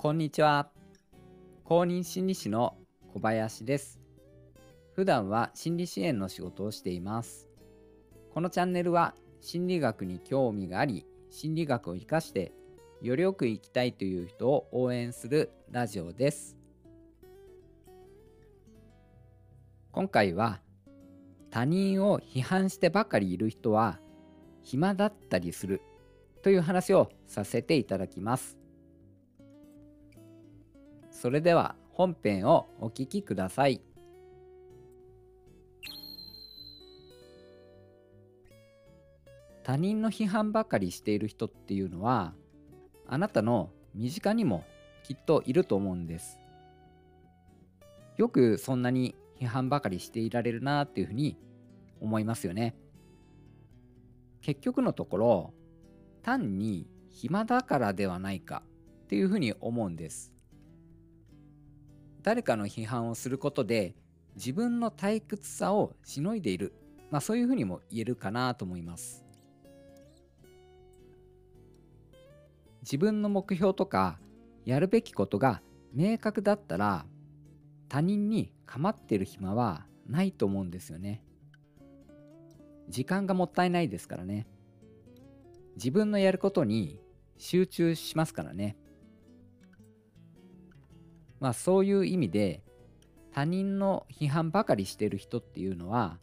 こんにちは。公認心理師の小林です。普段は心理支援の仕事をしています。このチャンネルは心理学に興味があり、心理学を活かしてよりよく生きたいという人を応援するラジオです。今回は他人を批判してばかりいる人は暇だったりするという話をさせていただきます。それでは本編をお聞きください。他人の批判ばかりしている人っていうのはあなたの身近にもきっといると思うんです。よくそんなに批判ばかりしていられるなっていうふうに思いますよね。結局のところ単に暇だからではないかっていうふうに思うんです。誰かの批判をすることで自分の退屈さをしのいでいる、まあ、そういうふうにも言えるかなと思います。自分の目標とかやるべきことが明確だったら他人に構ってる暇はないと思うんですよね。時間がもったいないですからね。自分のやることに集中しますからね。まあそういう意味で他人の批判ばかりしてる人っていうのは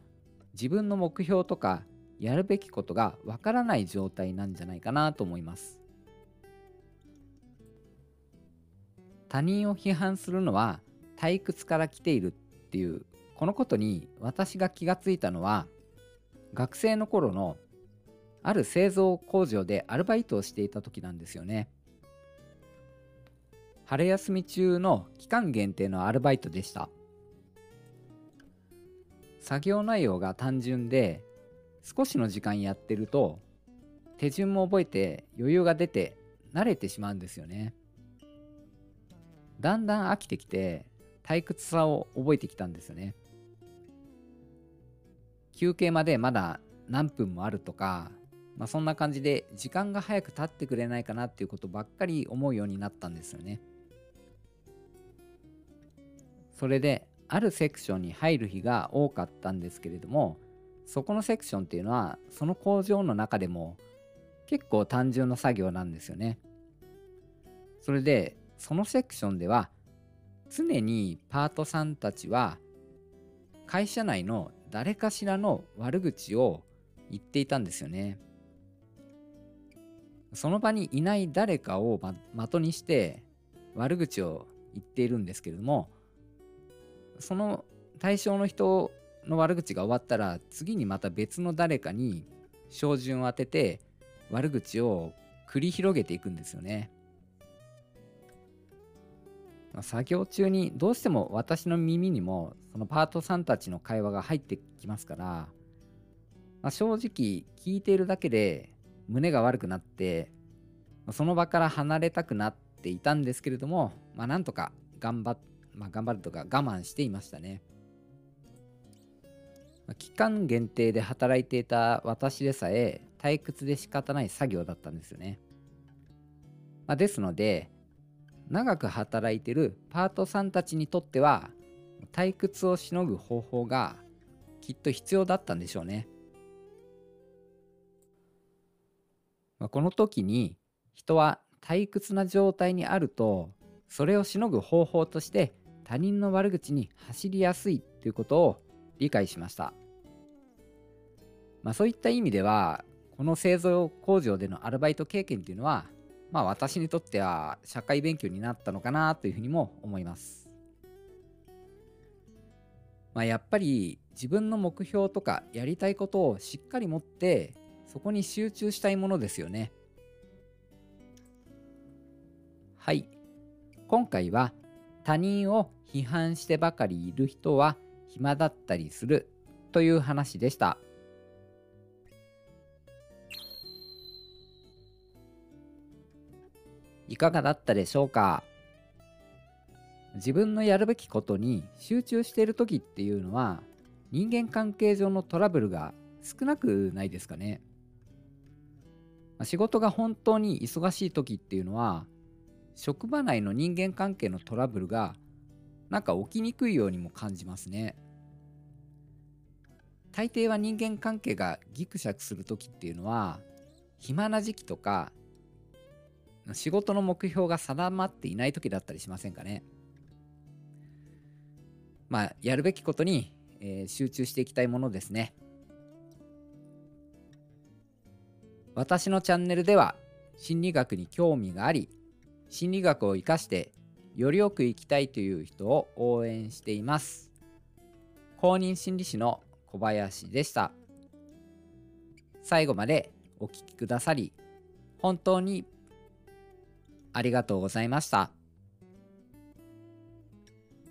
自分の目標とかやるべきことがわからない状態なんじゃないかなと思います。他人を批判するのは退屈から来ているっていうこのことに私が気がついたのは学生の頃のある製造工場でアルバイトをしていた時なんですよね。春休み中の期間限定のアルバイトでした。作業内容が単純で少しの時間やってると手順も覚えて余裕が出て慣れてしまうんですよね。だんだん飽きてきて退屈さを覚えてきたんですよね。休憩までまだ何分もあるとかまあ、そんな感じで時間が早く経ってくれないかなっていうことばっかり思うようになったんですよね。それであるセクションに入る日が多かったんですけれどもそこのセクションっていうのはその工場の中でも結構単純な作業なんですよね。それでそのセクションでは常にパートさんたちは会社内の誰かしらの悪口を言っていたんですよね。その場にいない誰かを的にして悪口を言っているんですけれどもその対象の人の悪口が終わったら次にまた別の誰かに照準を当てて悪口を繰り広げていくんですよね。作業中にどうしても私の耳にもそのパートさんたちの会話が入ってきますから、まあ、正直聞いているだけで胸が悪くなってその場から離れたくなっていたんですけれども、まあ、なんとか頑張っ、まあ、頑張るとか我慢していましたね。まあ、期間限定で働いていた私でさえ退屈で仕方ない作業だったんですよね。まあ、ですので長く働いてるパートさんたちにとっては退屈をしのぐ方法がきっと必要だったんでしょうね。まあ、この時に人は退屈な状態にあるとそれをしのぐ方法として他人の悪口に走りやすいということを理解しました。まあ、そういった意味ではこの製造工場でのアルバイト経験っていうのはまあ私にとっては社会勉強になったのかなというふうにも思います。まあ、やっぱり自分の目標とかやりたいことをしっかり持ってそこに集中したいものですよね。はい。今回は他人を批判してばかりいる人は暇だったりするという話でした。いかがだったでしょうか？自分のやるべきことに集中している時っていうのは人間関係上のトラブルが少なくないですかね？仕事が本当に忙しい時っていうのは職場内の人間関係のトラブルがなんか起きにくいようにも感じますね。大抵は人間関係がギクシャクする時っていうのは暇な時期とか仕事の目標が定まっていない時だったりしませんかね。まあやるべきことに、えー、集中していきたいものですね。私のチャンネルでは心理学に興味があり心理学を生かしてよりよく生きたいという人を応援しています公認心理師の小林でした最後までお聴きくださり本当にありがとうございました。